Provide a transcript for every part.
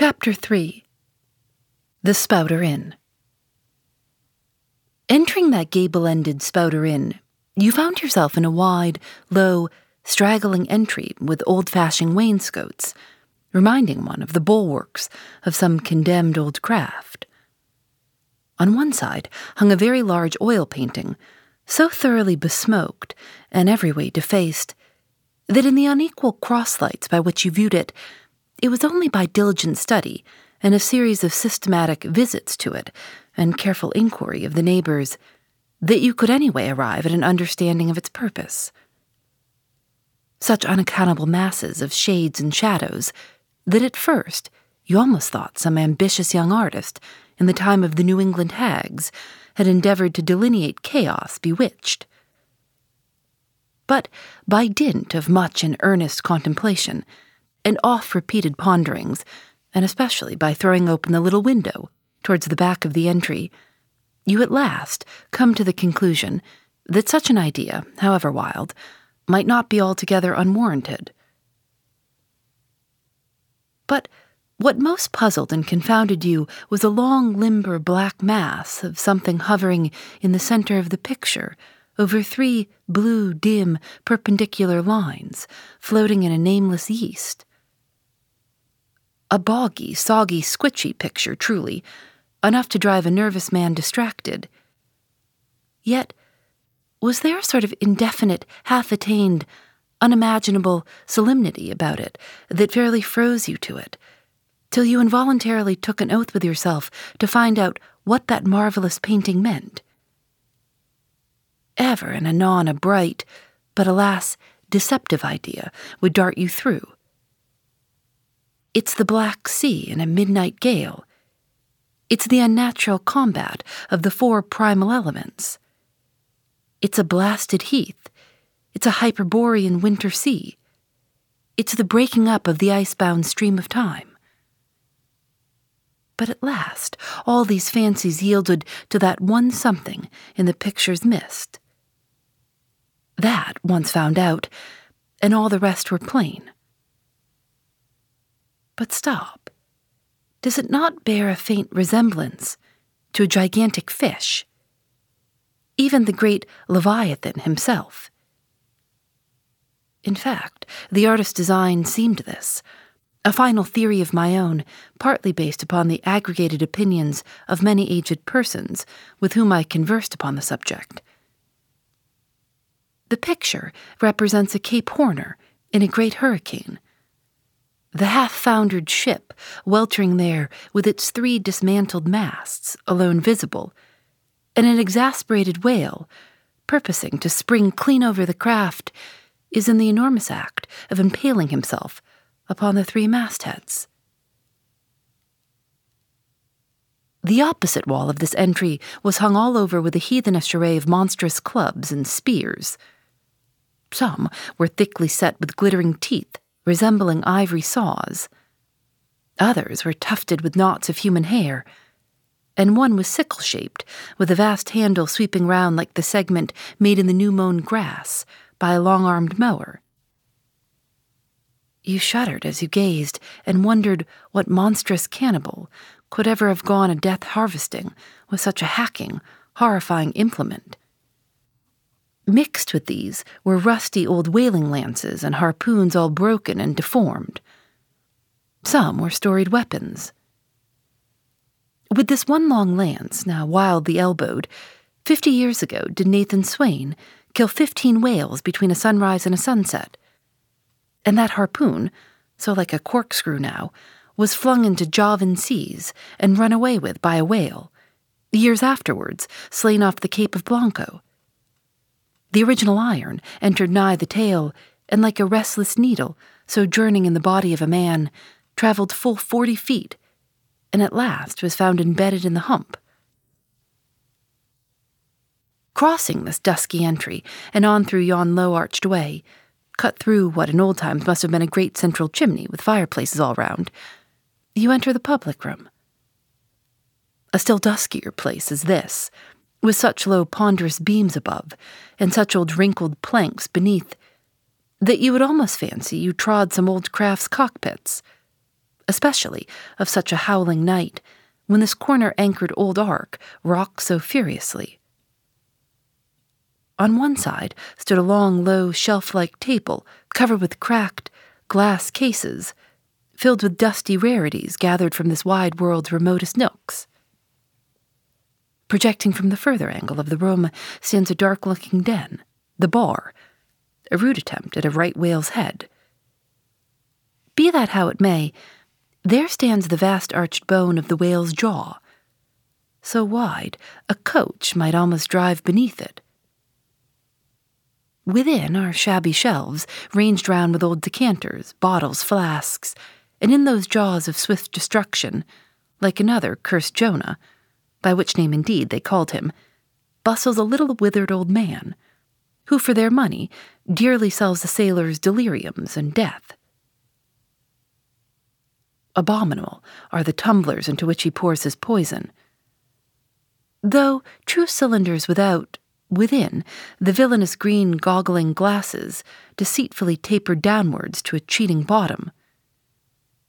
Chapter 3 The Spouter Inn Entering that gable ended Spouter Inn, you found yourself in a wide, low, straggling entry with old fashioned wainscots, reminding one of the bulwarks of some condemned old craft. On one side hung a very large oil painting, so thoroughly besmoked and every way defaced that in the unequal cross lights by which you viewed it, it was only by diligent study and a series of systematic visits to it and careful inquiry of the neighbors that you could anyway arrive at an understanding of its purpose. Such unaccountable masses of shades and shadows that at first you almost thought some ambitious young artist in the time of the New England hags had endeavored to delineate chaos bewitched. But by dint of much and earnest contemplation, and oft repeated ponderings, and especially by throwing open the little window towards the back of the entry, you at last come to the conclusion that such an idea, however wild, might not be altogether unwarranted. But what most puzzled and confounded you was a long, limber black mass of something hovering in the center of the picture over three blue, dim, perpendicular lines floating in a nameless east. A boggy, soggy, squitchy picture, truly, enough to drive a nervous man distracted. Yet, was there a sort of indefinite, half attained, unimaginable solemnity about it that fairly froze you to it, till you involuntarily took an oath with yourself to find out what that marvelous painting meant? Ever and anon a bright, but alas, deceptive idea would dart you through it's the Black Sea in a midnight gale. It's the unnatural combat of the four primal elements. It's a blasted heath. It's a hyperborean winter sea. It's the breaking up of the icebound stream of time. But at last, all these fancies yielded to that one something in the picture's mist. That, once found out, and all the rest were plain. But stop. Does it not bear a faint resemblance to a gigantic fish? Even the great Leviathan himself. In fact, the artist's design seemed this a final theory of my own, partly based upon the aggregated opinions of many aged persons with whom I conversed upon the subject. The picture represents a Cape Horner in a great hurricane, the half foundered ship, weltering there with its three dismantled masts alone visible, and an exasperated whale, purposing to spring clean over the craft, is in the enormous act of impaling himself upon the three mastheads. The opposite wall of this entry was hung all over with a heathenish array of monstrous clubs and spears. Some were thickly set with glittering teeth resembling ivory saws. Others were tufted with knots of human hair, and one was sickle shaped, with a vast handle sweeping round like the segment made in the new mown grass by a long armed mower. You shuddered as you gazed and wondered what monstrous cannibal could ever have gone a death harvesting with such a hacking, horrifying implement. Mixed with these were rusty old whaling lances and harpoons all broken and deformed. Some were storied weapons. With this one long lance, now wildly elbowed, fifty years ago did Nathan Swain kill fifteen whales between a sunrise and a sunset. And that harpoon, so like a corkscrew now, was flung into Javan seas and run away with by a whale, years afterwards, slain off the Cape of Blanco. The original iron entered nigh the tail, and like a restless needle, sojourning in the body of a man, travelled full forty feet, and at last was found embedded in the hump. Crossing this dusky entry, and on through yon low arched way, cut through what in old times must have been a great central chimney with fireplaces all round, you enter the public room. A still duskier place is this, with such low ponderous beams above, and such old wrinkled planks beneath, that you would almost fancy you trod some old craft's cockpits, especially of such a howling night, when this corner anchored old ark rocked so furiously. On one side stood a long, low, shelf like table covered with cracked glass cases, filled with dusty rarities gathered from this wide world's remotest nooks. Projecting from the further angle of the room stands a dark looking den, the bar, a rude attempt at a right whale's head. Be that how it may, there stands the vast arched bone of the whale's jaw, so wide a coach might almost drive beneath it. Within are shabby shelves, ranged round with old decanters, bottles, flasks, and in those jaws of swift destruction, like another cursed Jonah, by which name indeed they called him, bustles a little withered old man, who for their money dearly sells the sailors deliriums and death. Abominable are the tumblers into which he pours his poison. Though true cylinders without Within, the villainous green goggling glasses deceitfully tapered downwards to a cheating bottom.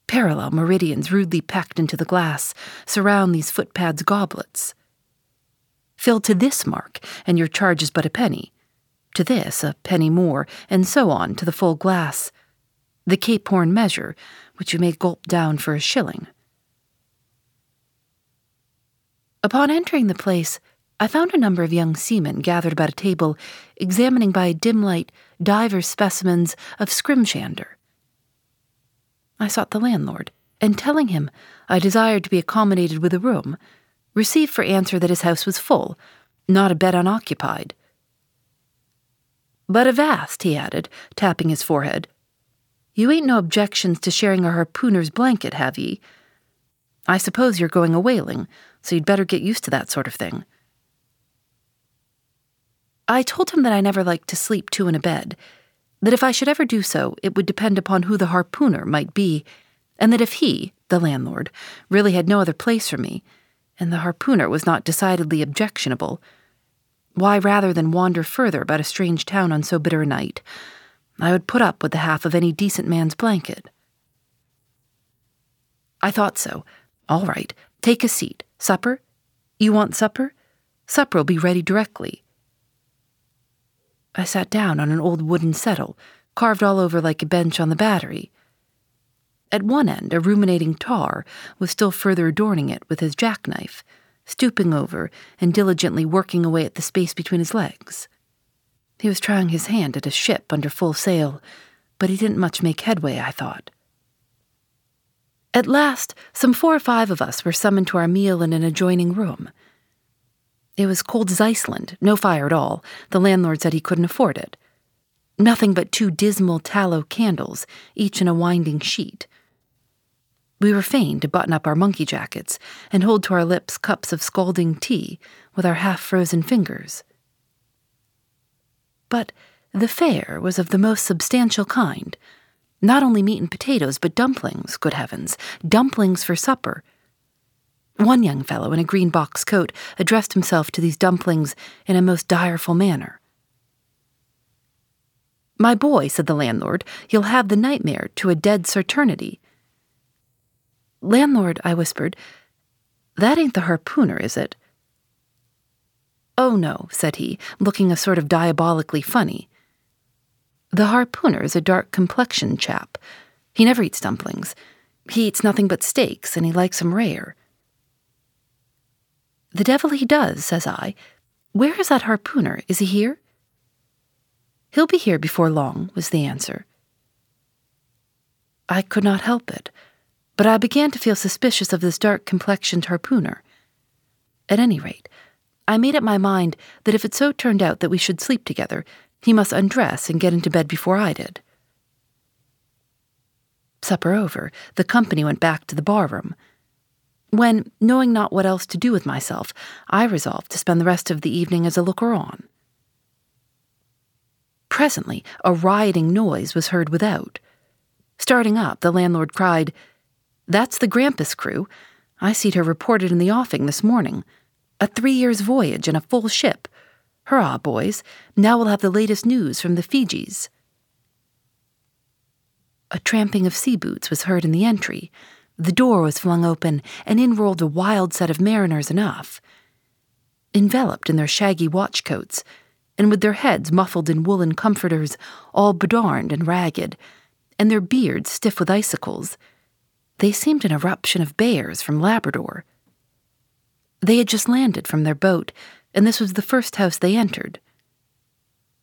Parallel meridians rudely packed into the glass surround these footpads goblets. Fill to this mark, and your charge is but a penny. To this, a penny more, and so on to the full glass. The Cape Horn measure, which you may gulp down for a shilling. Upon entering the place, I found a number of young seamen gathered about a table, examining by dim light divers specimens of scrimshander. I sought the landlord, and telling him I desired to be accommodated with a room, received for answer that his house was full, not a bed unoccupied. But avast, he added, tapping his forehead. You ain't no objections to sharing a harpooner's blanket, have ye? I suppose you're going a whaling, so you'd better get used to that sort of thing. I told him that I never liked to sleep two in a bed, that if I should ever do so, it would depend upon who the harpooner might be, and that if he, the landlord, really had no other place for me, and the harpooner was not decidedly objectionable, why, rather than wander further about a strange town on so bitter a night, I would put up with the half of any decent man's blanket. I thought so. All right, take a seat. Supper? You want supper? Supper'll be ready directly. I sat down on an old wooden settle, carved all over like a bench on the battery. At one end, a ruminating tar was still further adorning it with his jackknife, stooping over and diligently working away at the space between his legs. He was trying his hand at a ship under full sail, but he didn't much make headway, I thought. At last, some four or five of us were summoned to our meal in an adjoining room. It was cold as Iceland, no fire at all. The landlord said he couldn't afford it. Nothing but two dismal tallow candles, each in a winding sheet. We were fain to button up our monkey jackets and hold to our lips cups of scalding tea with our half frozen fingers. But the fare was of the most substantial kind. Not only meat and potatoes, but dumplings, good heavens, dumplings for supper one young fellow in a green box coat addressed himself to these dumplings in a most direful manner. My boy, said the landlord, you'll have the nightmare to a dead certainty. Landlord, I whispered, that ain't the harpooner, is it? Oh, no, said he, looking a sort of diabolically funny. The harpooner is a dark complexioned chap. He never eats dumplings. He eats nothing but steaks, and he likes 'em rare. The devil he does, says I. Where is that harpooner? Is he here? He'll be here before long, was the answer. I could not help it, but I began to feel suspicious of this dark complexioned harpooner. At any rate, I made up my mind that if it so turned out that we should sleep together, he must undress and get into bed before I did. Supper over, the company went back to the barroom. When, knowing not what else to do with myself, I resolved to spend the rest of the evening as a looker on. Presently, a rioting noise was heard without. Starting up, the landlord cried, That's the Grampus crew. I seed her reported in the offing this morning. A three years' voyage in a full ship. Hurrah, boys. Now we'll have the latest news from the Fijis. A tramping of sea boots was heard in the entry. The door was flung open, and in rolled a wild set of mariners enough. Enveloped in their shaggy watch coats, and with their heads muffled in woolen comforters, all bedarned and ragged, and their beards stiff with icicles, they seemed an eruption of bears from Labrador. They had just landed from their boat, and this was the first house they entered.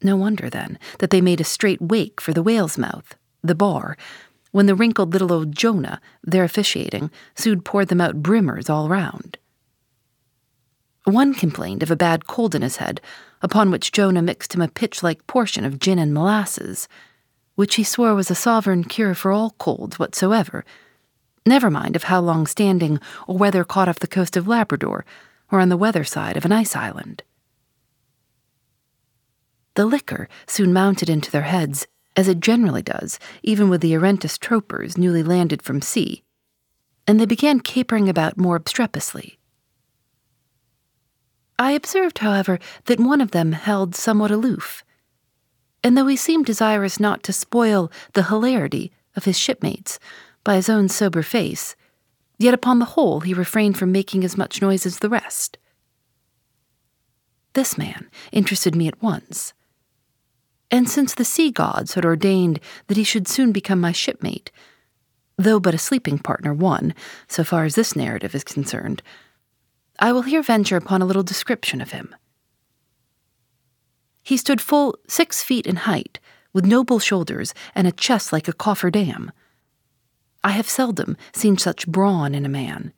No wonder, then, that they made a straight wake for the whale's mouth, the bar, when the wrinkled little old Jonah, there officiating, soon poured them out brimmers all round. One complained of a bad cold in his head, upon which Jonah mixed him a pitch like portion of gin and molasses, which he swore was a sovereign cure for all colds whatsoever, never mind of how long standing or whether caught off the coast of Labrador or on the weather side of an ice island. The liquor soon mounted into their heads, as it generally does, even with the Arentis tropers newly landed from sea, and they began capering about more obstreperously. I observed, however, that one of them held somewhat aloof, and though he seemed desirous not to spoil the hilarity of his shipmates by his own sober face, yet upon the whole he refrained from making as much noise as the rest. This man interested me at once. And since the sea gods had ordained that he should soon become my shipmate, though but a sleeping partner one, so far as this narrative is concerned, I will here venture upon a little description of him. He stood full six feet in height, with noble shoulders and a chest like a coffer dam. I have seldom seen such brawn in a man.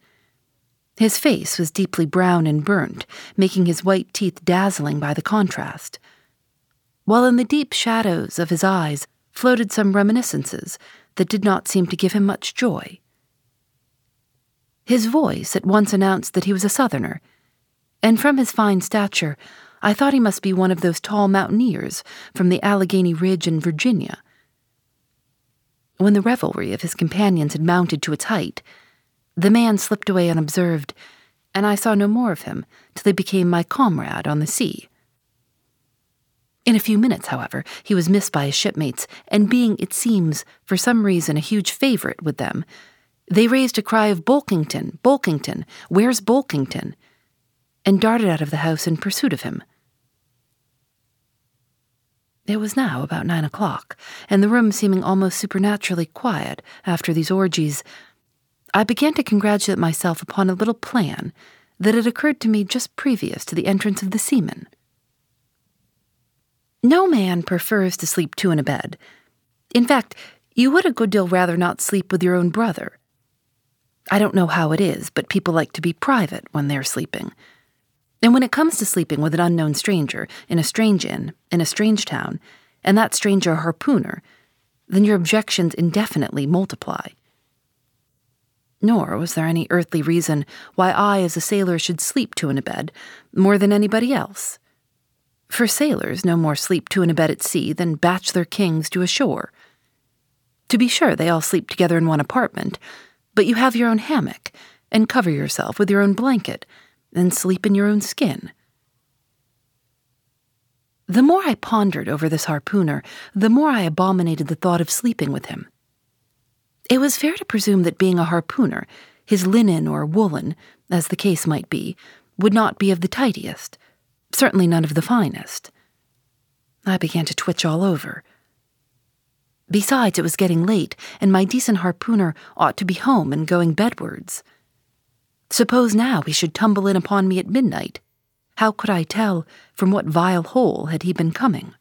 His face was deeply brown and burnt, making his white teeth dazzling by the contrast, while in the deep shadows of his eyes floated some reminiscences that did not seem to give him much joy. His voice at once announced that he was a Southerner, and from his fine stature, I thought he must be one of those tall mountaineers from the Allegheny Ridge in Virginia. When the revelry of his companions had mounted to its height, the man slipped away unobserved, and I saw no more of him till he became my comrade on the sea. In a few minutes, however, he was missed by his shipmates, and being, it seems, for some reason a huge favorite with them, they raised a cry of Bulkington, Bulkington, where's Bulkington? and darted out of the house in pursuit of him. It was now about nine o'clock, and the room seeming almost supernaturally quiet after these orgies, I began to congratulate myself upon a little plan that had occurred to me just previous to the entrance of the seamen. No man prefers to sleep two in a bed. In fact, you would a good deal rather not sleep with your own brother. I don't know how it is, but people like to be private when they're sleeping. And when it comes to sleeping with an unknown stranger in a strange inn, in a strange town, and that stranger a harpooner, then your objections indefinitely multiply. Nor was there any earthly reason why I, as a sailor, should sleep two in a bed more than anybody else. For sailors no more sleep two in a bed at sea than bachelor kings do ashore. To be sure, they all sleep together in one apartment, but you have your own hammock, and cover yourself with your own blanket, and sleep in your own skin. The more I pondered over this harpooner, the more I abominated the thought of sleeping with him. It was fair to presume that being a harpooner, his linen or woolen, as the case might be, would not be of the tidiest, certainly none of the finest. I began to twitch all over. Besides, it was getting late, and my decent harpooner ought to be home and going bedwards. Suppose now he should tumble in upon me at midnight. How could I tell from what vile hole had he been coming?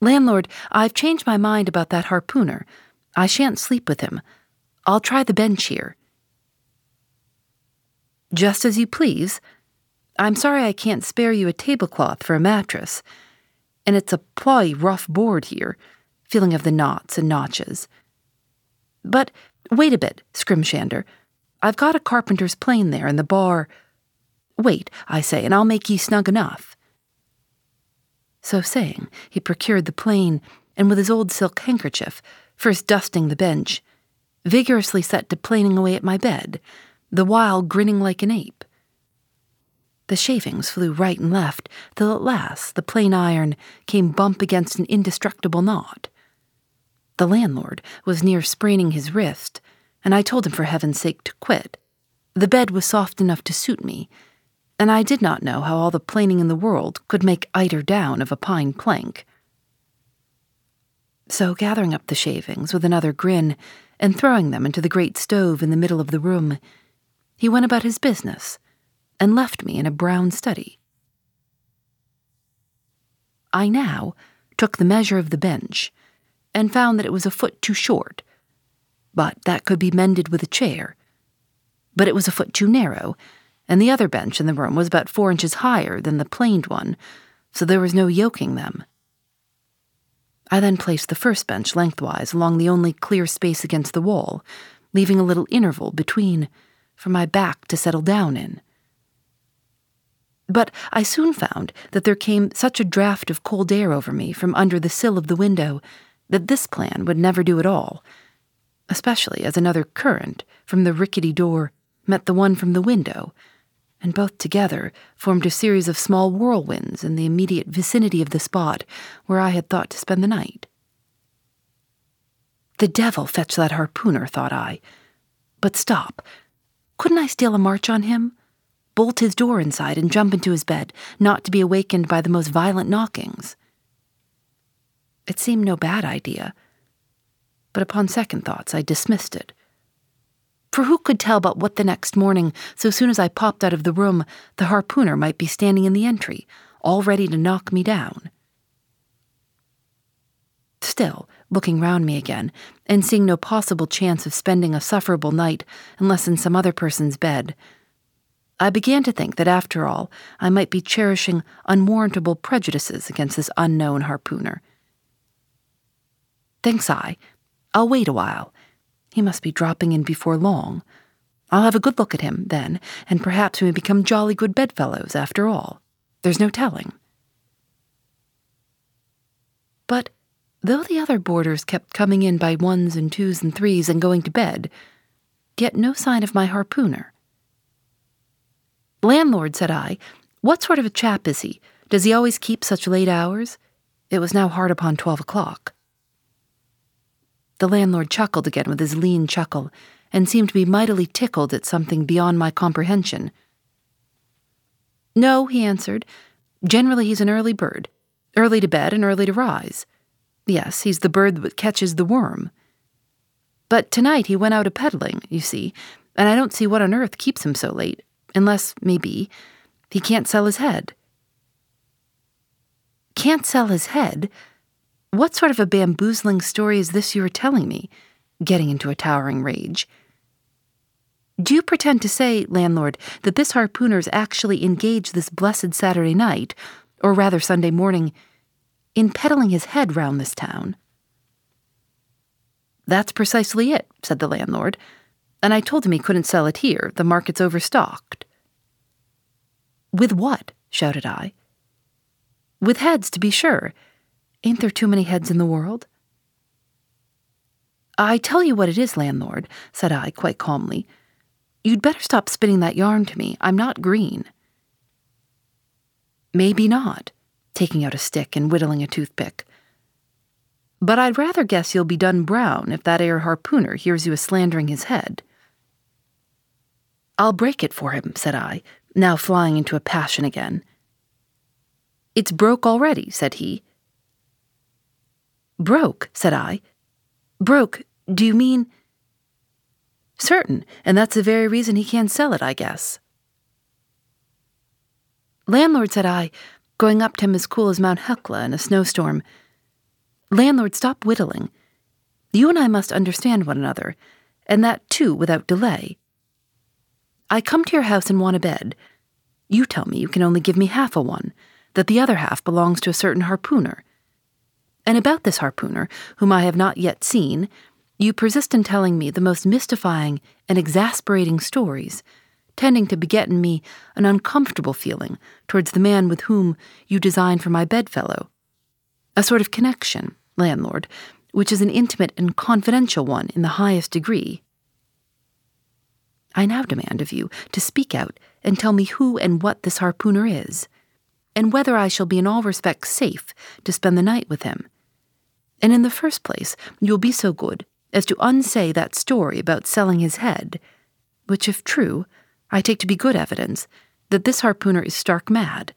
Landlord, I've changed my mind about that harpooner. I shan't sleep with him. I'll try the bench here. Just as you please. I'm sorry I can't spare you a tablecloth for a mattress. And it's a ploy rough board here, feeling of the knots and notches. But wait a bit, Scrimshander. I've got a carpenter's plane there in the bar. Wait, I say, and I'll make ye snug enough. So saying, he procured the plane, and with his old silk handkerchief, first dusting the bench, vigorously set to planing away at my bed, the while grinning like an ape. The shavings flew right and left, till at last the plane iron came bump against an indestructible knot. The landlord was near spraining his wrist, and I told him for heaven's sake to quit. The bed was soft enough to suit me, and I did not know how all the planing in the world could make eider down of a pine plank. So, gathering up the shavings with another grin and throwing them into the great stove in the middle of the room, he went about his business and left me in a brown study. I now took the measure of the bench and found that it was a foot too short, but that could be mended with a chair. But it was a foot too narrow, and the other bench in the room was about four inches higher than the planed one, so there was no yoking them. I then placed the first bench lengthwise along the only clear space against the wall, leaving a little interval between for my back to settle down in. But I soon found that there came such a draught of cold air over me from under the sill of the window that this plan would never do at all, especially as another current from the rickety door met the one from the window, and both together formed a series of small whirlwinds in the immediate vicinity of the spot where I had thought to spend the night. The devil fetch that harpooner, thought I. But stop. Couldn't I steal a march on him? Bolt his door inside and jump into his bed, not to be awakened by the most violent knockings. It seemed no bad idea, but upon second thoughts I dismissed it. For who could tell but what the next morning, so soon as I popped out of the room, the harpooner might be standing in the entry, all ready to knock me down? Still, looking round me again, and seeing no possible chance of spending a sufferable night unless in some other person's bed, I began to think that after all I might be cherishing unwarrantable prejudices against this unknown harpooner. Thinks I, I'll wait a while. He must be dropping in before long. I'll have a good look at him, then, and perhaps we may become jolly good bedfellows after all. There's no telling. But though the other boarders kept coming in by ones and twos and threes and going to bed, yet no sign of my harpooner. Landlord, said I, what sort of a chap is he? Does he always keep such late hours? It was now hard upon twelve o'clock. The landlord chuckled again with his lean chuckle, and seemed to be mightily tickled at something beyond my comprehension. No, he answered. Generally, he's an early bird. Early to bed and early to rise. Yes, he's the bird that catches the worm. But tonight he went out a peddling, you see, and I don't see what on earth keeps him so late, unless, maybe, he can't sell his head. Can't sell his head? What sort of a bamboozling story is this you are telling me? Getting into a towering rage. Do you pretend to say, landlord, that this harpooner's actually engaged this blessed Saturday night, or rather Sunday morning, in peddling his head round this town? That's precisely it, said the landlord, and I told him he couldn't sell it here, the market's overstocked. With what? shouted I. With heads, to be sure. Ain't there too many heads in the world? I tell you what it is, landlord, said I quite calmly. You'd better stop spinning that yarn to me. I'm not green. Maybe not, taking out a stick and whittling a toothpick. But I'd rather guess you'll be done brown if that air harpooner hears you a slandering his head. I'll break it for him, said I, now flying into a passion again. It's broke already, said he, Broke, said I. Broke, do you mean? Certain, and that's the very reason he can't sell it, I guess. Landlord, said I, going up to him as cool as Mount Hecla in a snowstorm, Landlord, stop whittling. You and I must understand one another, and that too without delay. I come to your house and want a bed. You tell me you can only give me half a one, that the other half belongs to a certain harpooner. And about this harpooner, whom I have not yet seen, you persist in telling me the most mystifying and exasperating stories, tending to beget in me an uncomfortable feeling towards the man with whom you design for my bedfellow. A sort of connection, landlord, which is an intimate and confidential one in the highest degree. I now demand of you to speak out and tell me who and what this harpooner is, and whether I shall be in all respects safe to spend the night with him. And in the first place, you'll be so good as to unsay that story about selling his head, which, if true, I take to be good evidence that this harpooner is stark mad,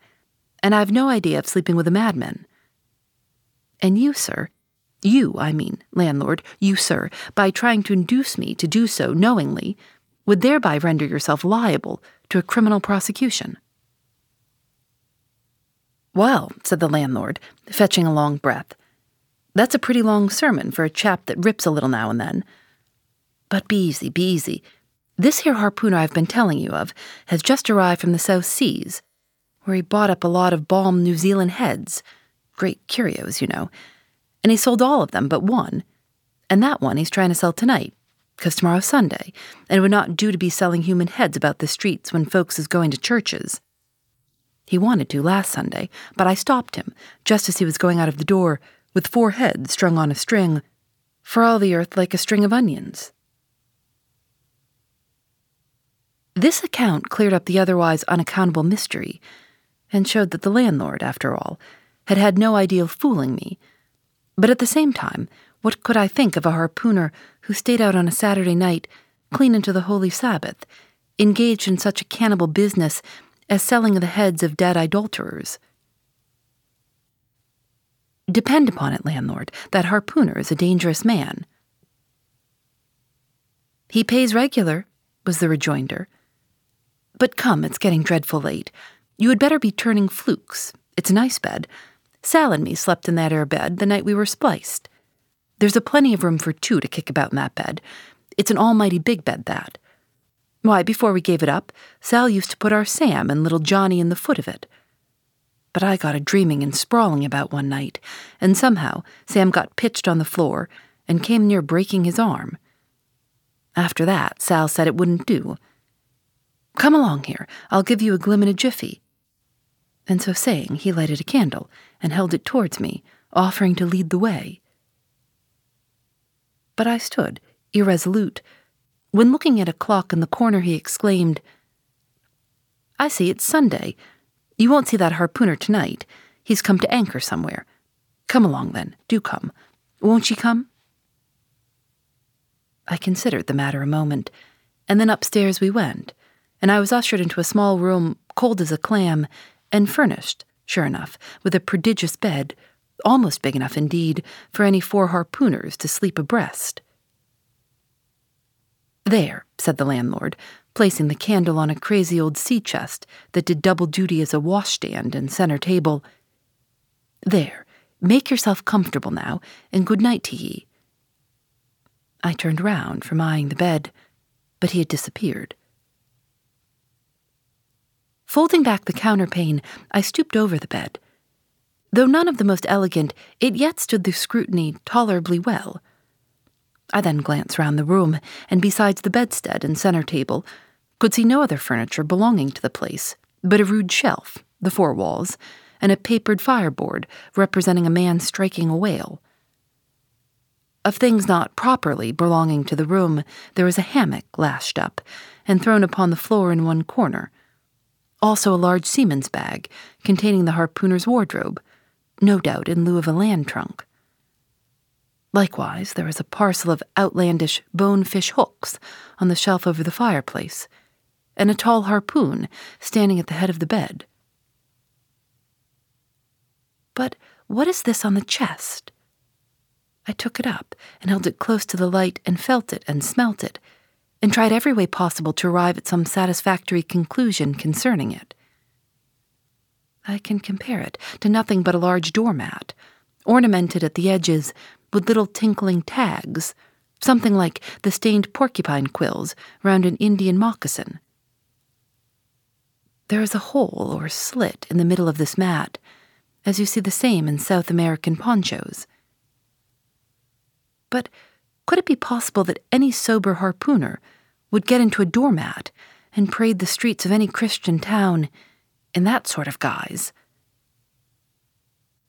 and I've no idea of sleeping with a madman. And you, sir, you, I mean, landlord, you, sir, by trying to induce me to do so knowingly, would thereby render yourself liable to a criminal prosecution. Well, said the landlord, fetching a long breath, that's a pretty long sermon for a chap that rips a little now and then. But be easy, be easy. This here harpooner I've been telling you of has just arrived from the South Seas, where he bought up a lot of balm New Zealand heads. Great curios, you know. And he sold all of them but one. And that one he's trying to sell tonight, because tomorrow's Sunday, and it would not do to be selling human heads about the streets when folks is going to churches. He wanted to last Sunday, but I stopped him, just as he was going out of the door, with four heads strung on a string, for all the earth like a string of onions. This account cleared up the otherwise unaccountable mystery, and showed that the landlord, after all, had had no idea of fooling me. But at the same time, what could I think of a harpooner who stayed out on a Saturday night, clean into the holy Sabbath, engaged in such a cannibal business as selling the heads of dead adulterers? Depend upon it, landlord, that harpooner is a dangerous man. He pays regular, was the rejoinder. But come, it's getting dreadful late. You had better be turning flukes. It's a nice bed. Sal and me slept in that air bed the night we were spliced. There's a plenty of room for two to kick about in that bed. It's an almighty big bed, that. Why, before we gave it up, Sal used to put our Sam and little Johnny in the foot of it. But I got a dreaming and sprawling about one night, and somehow Sam got pitched on the floor and came near breaking his arm. After that, Sal said it wouldn't do. Come along here, I'll give you a glim in a jiffy. And so saying, he lighted a candle and held it towards me, offering to lead the way but I stood, irresolute. When looking at a clock in the corner, he exclaimed, I see it's Sunday. You won't see that harpooner tonight. He's come to anchor somewhere. Come along, then. Do come. Won't ye come? I considered the matter a moment, and then upstairs we went, and I was ushered into a small room, cold as a clam, and furnished, sure enough, with a prodigious bed, almost big enough indeed for any four harpooners to sleep abreast. There, said the landlord, placing the candle on a crazy old sea chest that did double duty as a washstand and center table. There, make yourself comfortable now, and good night to ye. I turned round from eyeing the bed, but he had disappeared. Folding back the counterpane, I stooped over the bed Though none of the most elegant, it yet stood the scrutiny tolerably well. I then glanced round the room, and besides the bedstead and centre table, could see no other furniture belonging to the place but a rude shelf, the four walls, and a papered fireboard representing a man striking a whale. Of things not properly belonging to the room, there was a hammock lashed up and thrown upon the floor in one corner. Also, a large seaman's bag containing the harpooner's wardrobe, no doubt in lieu of a land trunk. Likewise, there was a parcel of outlandish bonefish hooks on the shelf over the fireplace, and a tall harpoon standing at the head of the bed. But what is this on the chest? I took it up and held it close to the light and felt it and smelt it, and tried every way possible to arrive at some satisfactory conclusion concerning it. I can compare it to nothing but a large doormat, ornamented at the edges with little tinkling tags, something like the stained porcupine quills round an Indian moccasin. There is a hole or slit in the middle of this mat, as you see the same in South American ponchos. But could it be possible that any sober harpooner would get into a doormat and parade the streets of any Christian town in that sort of guise?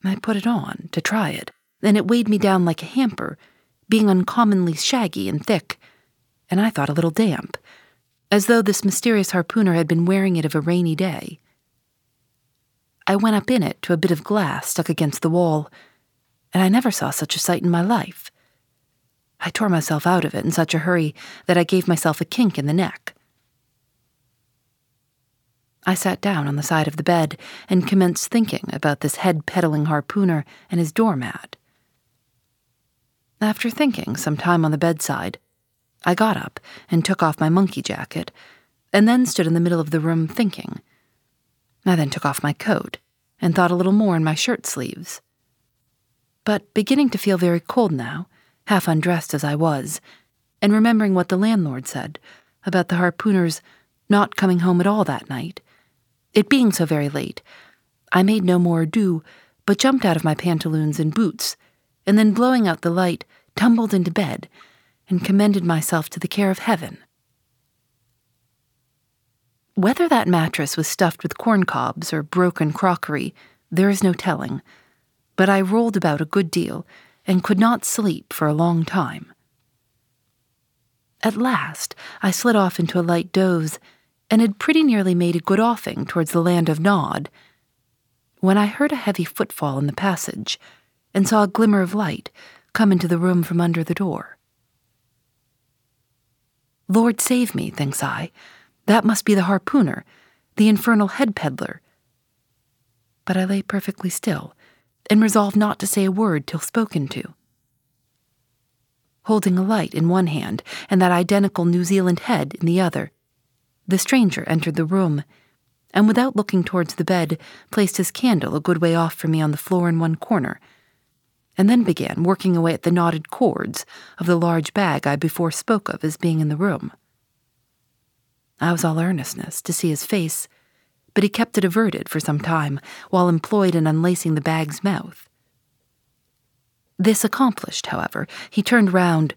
I put it on to try it, and it weighed me down like a hamper, being uncommonly shaggy and thick, and I thought a little damp, as though this mysterious harpooner had been wearing it of a rainy day. I went up in it to a bit of glass stuck against the wall, and I never saw such a sight in my life. I tore myself out of it in such a hurry that I gave myself a kink in the neck. I sat down on the side of the bed and commenced thinking about this head peddling harpooner and his doormat. After thinking some time on the bedside, I got up and took off my monkey jacket, and then stood in the middle of the room thinking. I then took off my coat and thought a little more in my shirt sleeves. But beginning to feel very cold now, half undressed as I was, and remembering what the landlord said about the harpooner's not coming home at all that night, it being so very late, I made no more ado, but jumped out of my pantaloons and boots, and then blowing out the light, tumbled into bed, and commended myself to the care of heaven. Whether that mattress was stuffed with corn cobs or broken crockery, there is no telling, but I rolled about a good deal and could not sleep for a long time. At last, I slid off into a light doze and had pretty nearly made a good offing towards the land of Nod, when I heard a heavy footfall in the passage and saw a glimmer of light come into the room from under the door. Lord save me, thinks I. That must be the harpooner, the infernal head peddler. But I lay perfectly still and resolved not to say a word till spoken to. Holding a light in one hand and that identical New Zealand head in the other, the stranger entered the room, and without looking towards the bed, placed his candle a good way off from me on the floor in one corner, and then began working away at the knotted cords of the large bag I before spoke of as being in the room. I was all earnestness to see his face, but he kept it averted for some time while employed in unlacing the bag's mouth. This accomplished, however, he turned round.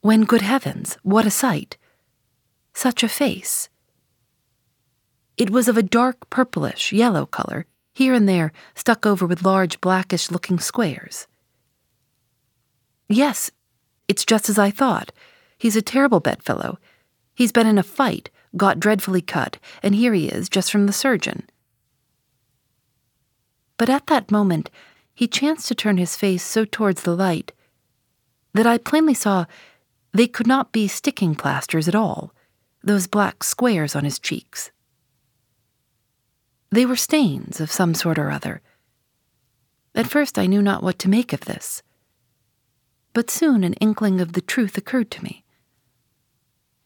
When, good heavens, what a sight! such a face. It was of a dark purplish yellow color, here and there stuck over with large blackish looking squares. Yes, it's just as I thought. He's a terrible bedfellow. He's been in a fight, got dreadfully cut, and here he is, just from the surgeon. But at that moment, he chanced to turn his face so towards the light that I plainly saw they could not be sticking plasters at all those black squares on his cheeks. They were stains of some sort or other. At first I knew not what to make of this, but soon an inkling of the truth occurred to me.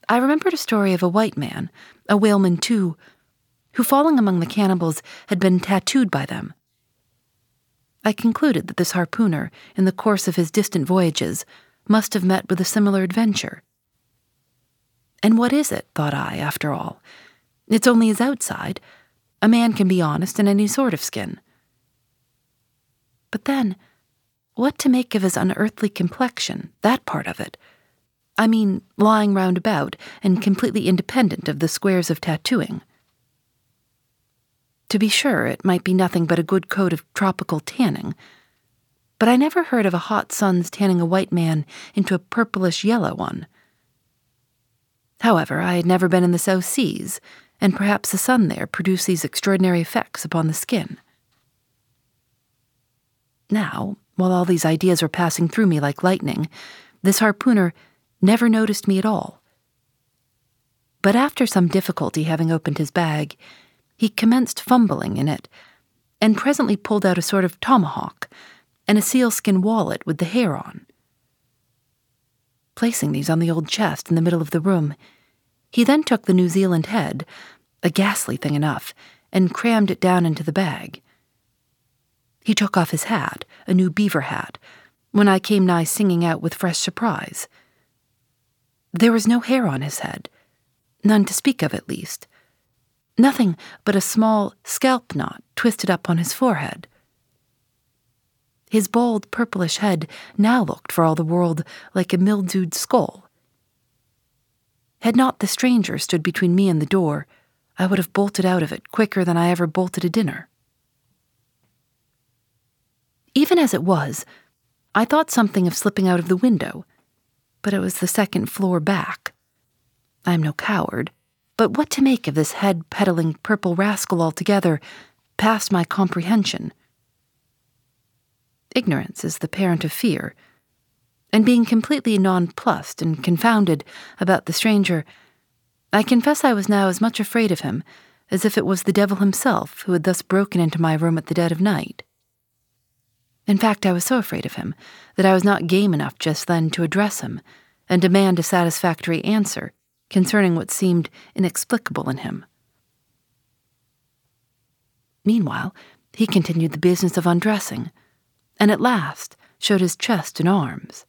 I remembered a story of a white man, a whaleman too, who, falling among the cannibals, had been tattooed by them. I concluded that this harpooner, in the course of his distant voyages, must have met with a similar adventure. And what is it, thought I, after all? It's only his outside. A man can be honest in any sort of skin. But then, what to make of his unearthly complexion, that part of it? I mean, lying round about and completely independent of the squares of tattooing. To be sure, it might be nothing but a good coat of tropical tanning, but I never heard of a hot sun's tanning a white man into a purplish yellow one. However, I had never been in the South Seas, and perhaps the sun there produced these extraordinary effects upon the skin. Now, while all these ideas were passing through me like lightning, this harpooner never noticed me at all. But after some difficulty having opened his bag, he commenced fumbling in it, and presently pulled out a sort of tomahawk and a sealskin wallet with the hair on. Placing these on the old chest in the middle of the room, he then took the New Zealand head, a ghastly thing enough, and crammed it down into the bag. He took off his hat, a new beaver hat, when I came nigh singing out with fresh surprise. There was no hair on his head, none to speak of at least. Nothing but a small scalp knot twisted up on his forehead. His bald, purplish head now looked for all the world like a mildewed skull. Had not the stranger stood between me and the door, I would have bolted out of it quicker than I ever bolted a dinner. Even as it was, I thought something of slipping out of the window, but it was the second floor back. I am no coward, but what to make of this head peddling purple rascal altogether passed my comprehension. Ignorance is the parent of fear, and being completely nonplussed and confounded about the stranger, I confess I was now as much afraid of him as if it was the devil himself who had thus broken into my room at the dead of night. In fact, I was so afraid of him that I was not game enough just then to address him and demand a satisfactory answer concerning what seemed inexplicable in him. Meanwhile, he continued the business of undressing, and at last showed his chest and arms.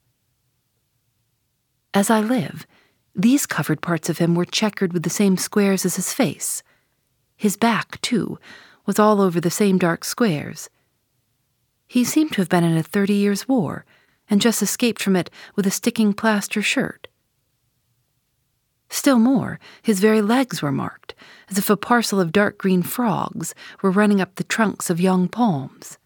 As I live, these covered parts of him were checkered with the same squares as his face. His back, too, was all over the same dark squares. He seemed to have been in a thirty years' war, and just escaped from it with a sticking plaster shirt. Still more, his very legs were marked, as if a parcel of dark green frogs were running up the trunks of young palms.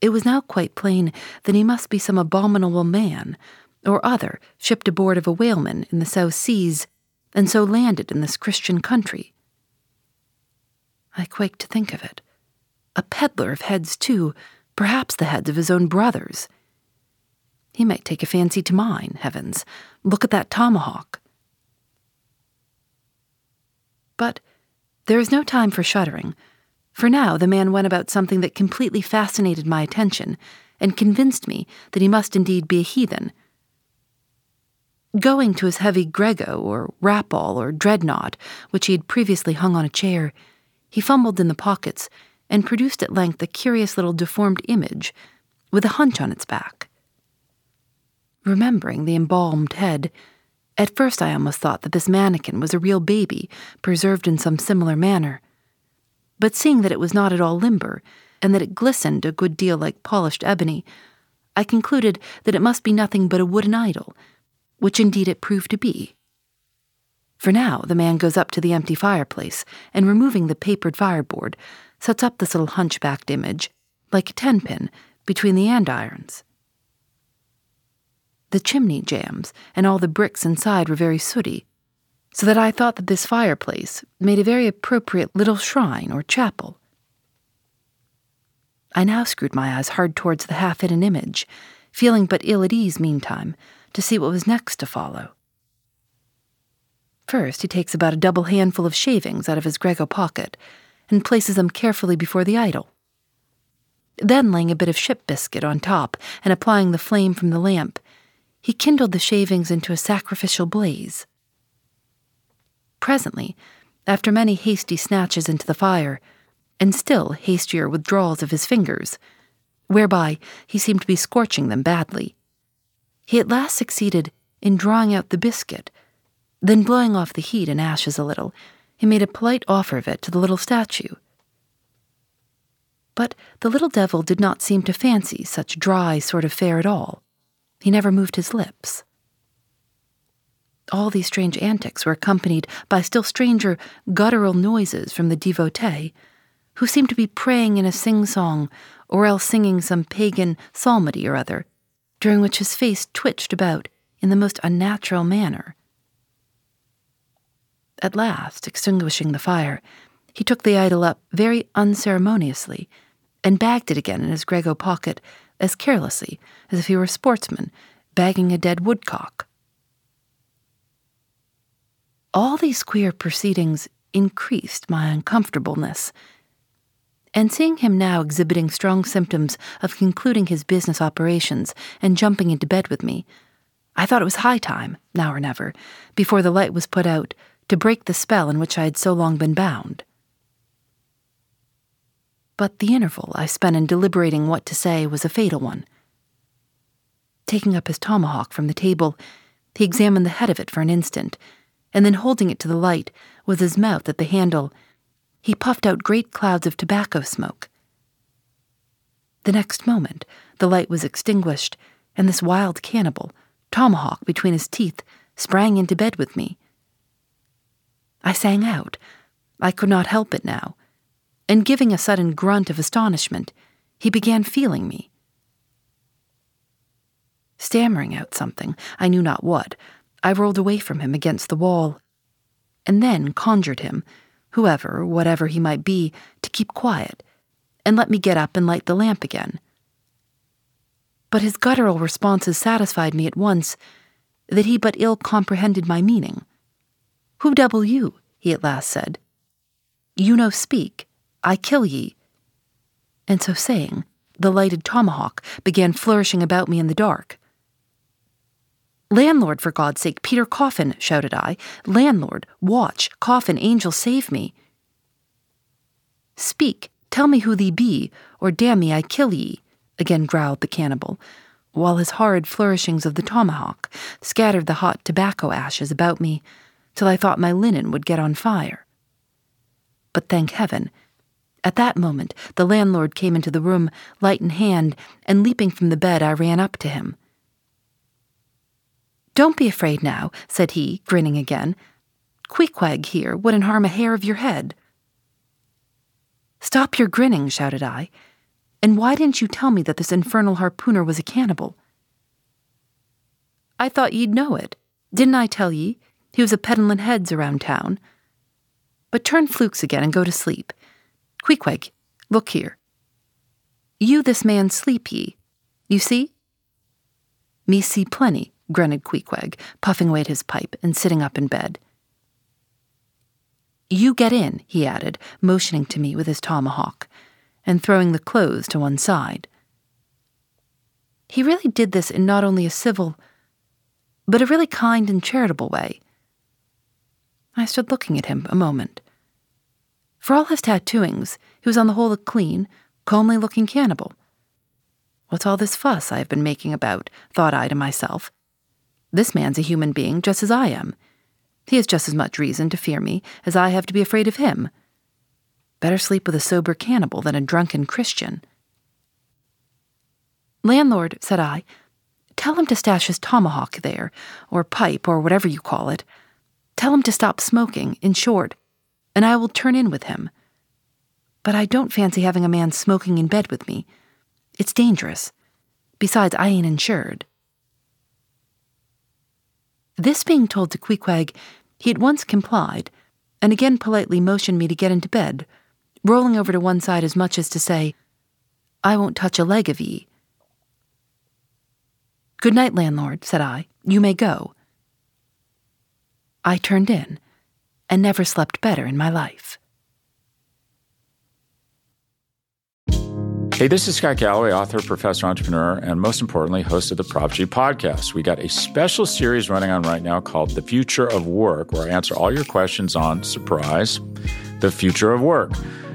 It was now quite plain that he must be some abominable man or other shipped aboard of a whaleman in the South Seas and so landed in this Christian country. I quaked to think of it. A peddler of heads, too, perhaps the heads of his own brothers. He might take a fancy to mine, heavens. Look at that tomahawk. But there is no time for shuddering, for now the man went about something that completely fascinated my attention and convinced me that he must indeed be a heathen. Going to his heavy grego or wrapall or dreadnought, which he had previously hung on a chair, he fumbled in the pockets and produced at length a curious little deformed image with a hunch on its back. Remembering the embalmed head, at first I almost thought that this mannequin was a real baby preserved in some similar manner. But seeing that it was not at all limber, and that it glistened a good deal like polished ebony, I concluded that it must be nothing but a wooden idol, which indeed it proved to be. For now the man goes up to the empty fireplace, and removing the papered fireboard, sets up this little hunchbacked image, like a tenpin, between the andirons. The chimney jambs and all the bricks inside were very sooty, so that I thought that this fireplace made a very appropriate little shrine or chapel. I now screwed my eyes hard towards the half hidden image, feeling but ill at ease meantime to see what was next to follow. First, he takes about a double handful of shavings out of his grego pocket and places them carefully before the idol. Then, laying a bit of ship biscuit on top and applying the flame from the lamp, he kindled the shavings into a sacrificial blaze. Presently, after many hasty snatches into the fire, and still hastier withdrawals of his fingers, whereby he seemed to be scorching them badly, he at last succeeded in drawing out the biscuit, then blowing off the heat and ashes a little, he made a polite offer of it to the little statue. But the little devil did not seem to fancy such dry sort of fare at all. He never moved his lips. All these strange antics were accompanied by still stranger guttural noises from the devotee, who seemed to be praying in a sing song or else singing some pagan psalmody or other, during which his face twitched about in the most unnatural manner. At last, extinguishing the fire, he took the idol up very unceremoniously and bagged it again in his grego pocket as carelessly as if he were a sportsman bagging a dead woodcock. All these queer proceedings increased my uncomfortableness, and seeing him now exhibiting strong symptoms of concluding his business operations and jumping into bed with me, I thought it was high time, now or never, before the light was put out, to break the spell in which I had so long been bound. But the interval I spent in deliberating what to say was a fatal one. Taking up his tomahawk from the table, he examined the head of it for an instant, and then holding it to the light, with his mouth at the handle, he puffed out great clouds of tobacco smoke. The next moment, the light was extinguished, and this wild cannibal, tomahawk between his teeth, sprang into bed with me. I sang out. I could not help it now. And giving a sudden grunt of astonishment, he began feeling me. Stammering out something, I knew not what, I rolled away from him against the wall, and then conjured him, whoever, whatever he might be, to keep quiet, and let me get up and light the lamp again. But his guttural responses satisfied me at once that he but ill comprehended my meaning. Who double you? he at last said. You no speak, I kill ye. And so saying, the lighted tomahawk began flourishing about me in the dark. Landlord, for God's sake, Peter Coffin, shouted I. Landlord, watch, Coffin, angel, save me. Speak, tell me who thee be, or damn me, I kill ye, again growled the cannibal, while his horrid flourishings of the tomahawk scattered the hot tobacco ashes about me till I thought my linen would get on fire. But thank heaven, at that moment the landlord came into the room, light in hand, and leaping from the bed, I ran up to him. Don't be afraid now, said he, grinning again. Queequeg here wouldn't harm a hair of your head. Stop your grinning, shouted I. And why didn't you tell me that this infernal harpooner was a cannibal? I thought ye'd know it. Didn't I tell ye? He was a peddlin' heads around town. But turn flukes again and go to sleep. Queequeg, look here. You this man sleep ye. You see? Me see plenty, grunted Queequeg, puffing away at his pipe and sitting up in bed. You get in, he added, motioning to me with his tomahawk and throwing the clothes to one side. He really did this in not only a civil, but a really kind and charitable way. I stood looking at him a moment. For all his tattooings, he was on the whole a clean, comely looking cannibal. What's all this fuss I have been making about? thought I to myself. This man's a human being just as I am. He has just as much reason to fear me as I have to be afraid of him. Better sleep with a sober cannibal than a drunken Christian. Landlord, said I, tell him to stash his tomahawk there, or pipe, or whatever you call it. Tell him to stop smoking, in short, and I will turn in with him. But I don't fancy having a man smoking in bed with me. It's dangerous. Besides, I ain't insured. This being told to Queequeg, he at once complied, and again politely motioned me to get into bed rolling over to one side as much as to say, I won't touch a leg of ye. Good night, landlord, said I. You may go. I turned in, and never slept better in my life. Hey, this is Scott Galloway, author, professor, entrepreneur, and most importantly, host of the Prop G podcast. We got a special series running on right now called The Future of Work, where I answer all your questions on surprise, the future of work.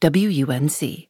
WUNC.